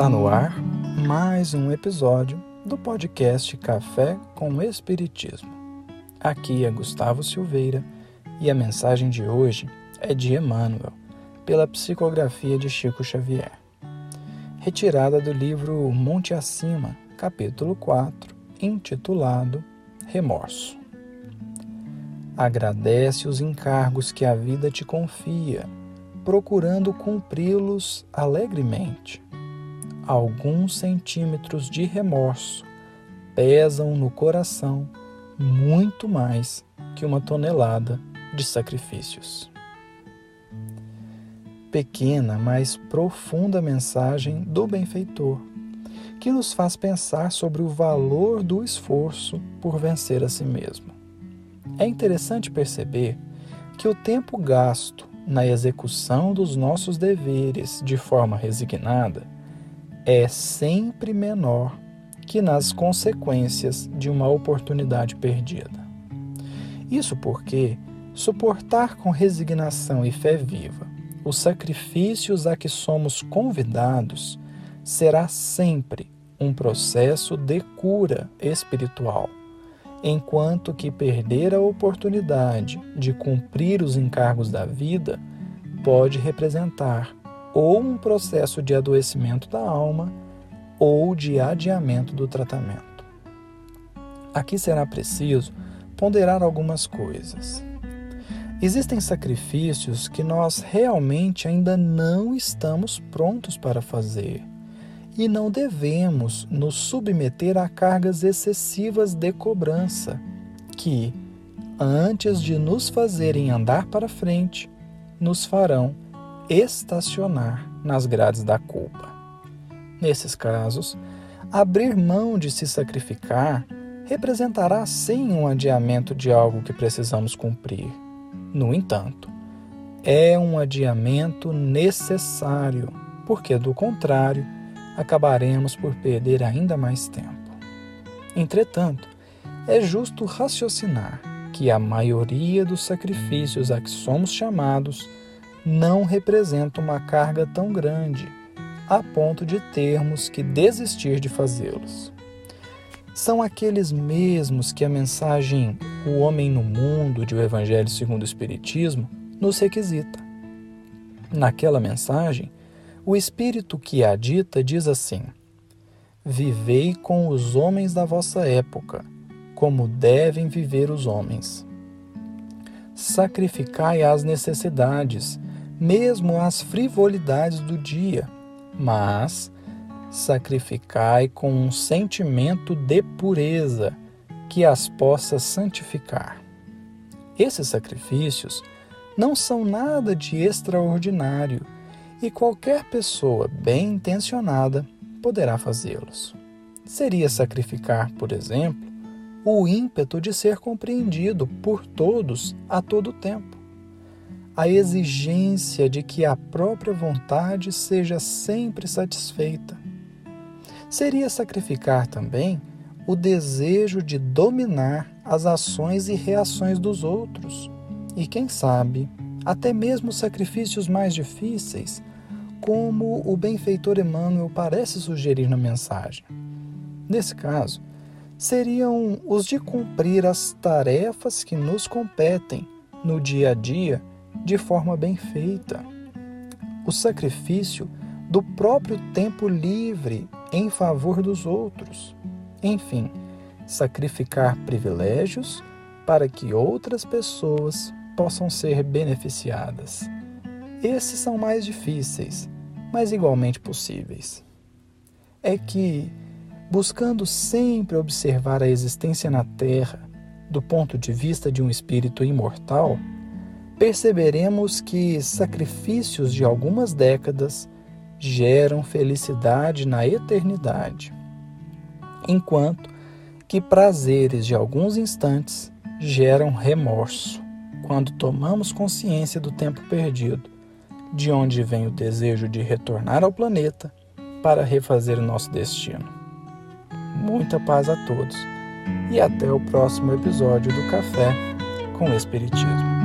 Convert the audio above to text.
Está no ar mais um episódio do podcast Café com Espiritismo. Aqui é Gustavo Silveira e a mensagem de hoje é de Emmanuel, pela psicografia de Chico Xavier. Retirada do livro Monte Acima, capítulo 4, intitulado Remorso. Agradece os encargos que a vida te confia, procurando cumpri-los alegremente. Alguns centímetros de remorso pesam no coração muito mais que uma tonelada de sacrifícios. Pequena, mas profunda mensagem do benfeitor, que nos faz pensar sobre o valor do esforço por vencer a si mesmo. É interessante perceber que o tempo gasto na execução dos nossos deveres de forma resignada é sempre menor que nas consequências de uma oportunidade perdida. Isso porque suportar com resignação e fé viva os sacrifícios a que somos convidados será sempre um processo de cura espiritual enquanto que perder a oportunidade de cumprir os encargos da vida pode representar ou um processo de adoecimento da alma ou de adiamento do tratamento. Aqui será preciso ponderar algumas coisas. Existem sacrifícios que nós realmente ainda não estamos prontos para fazer e não devemos nos submeter a cargas excessivas de cobrança, que, antes de nos fazerem andar para frente, nos farão estacionar nas grades da culpa. Nesses casos, abrir mão de se sacrificar representará sim um adiamento de algo que precisamos cumprir. No entanto, é um adiamento necessário, porque do contrário, acabaremos por perder ainda mais tempo. Entretanto, é justo raciocinar que a maioria dos sacrifícios a que somos chamados não representa uma carga tão grande a ponto de termos que desistir de fazê-los. São aqueles mesmos que a mensagem O Homem no Mundo de O Evangelho segundo o Espiritismo nos requisita. Naquela mensagem, o espírito que a dita diz assim: Vivei com os homens da vossa época, como devem viver os homens. Sacrificai as necessidades, mesmo as frivolidades do dia, mas sacrificai com um sentimento de pureza que as possa santificar. Esses sacrifícios não são nada de extraordinário e qualquer pessoa bem intencionada poderá fazê-los. Seria sacrificar, por exemplo, o ímpeto de ser compreendido por todos a todo tempo, a exigência de que a própria vontade seja sempre satisfeita. Seria sacrificar também o desejo de dominar as ações e reações dos outros, e quem sabe, até mesmo sacrifícios mais difíceis, como o benfeitor Emmanuel parece sugerir na mensagem. Nesse caso, seriam os de cumprir as tarefas que nos competem no dia a dia de forma bem feita. O sacrifício do próprio tempo livre em favor dos outros. Enfim, sacrificar privilégios para que outras pessoas possam ser beneficiadas. Esses são mais difíceis, mas igualmente possíveis. É que, buscando sempre observar a existência na Terra do ponto de vista de um espírito imortal, perceberemos que sacrifícios de algumas décadas geram felicidade na eternidade, enquanto que prazeres de alguns instantes geram remorso quando tomamos consciência do tempo perdido de onde vem o desejo de retornar ao planeta para refazer o nosso destino. Muita paz a todos e até o próximo episódio do Café com Espiritismo.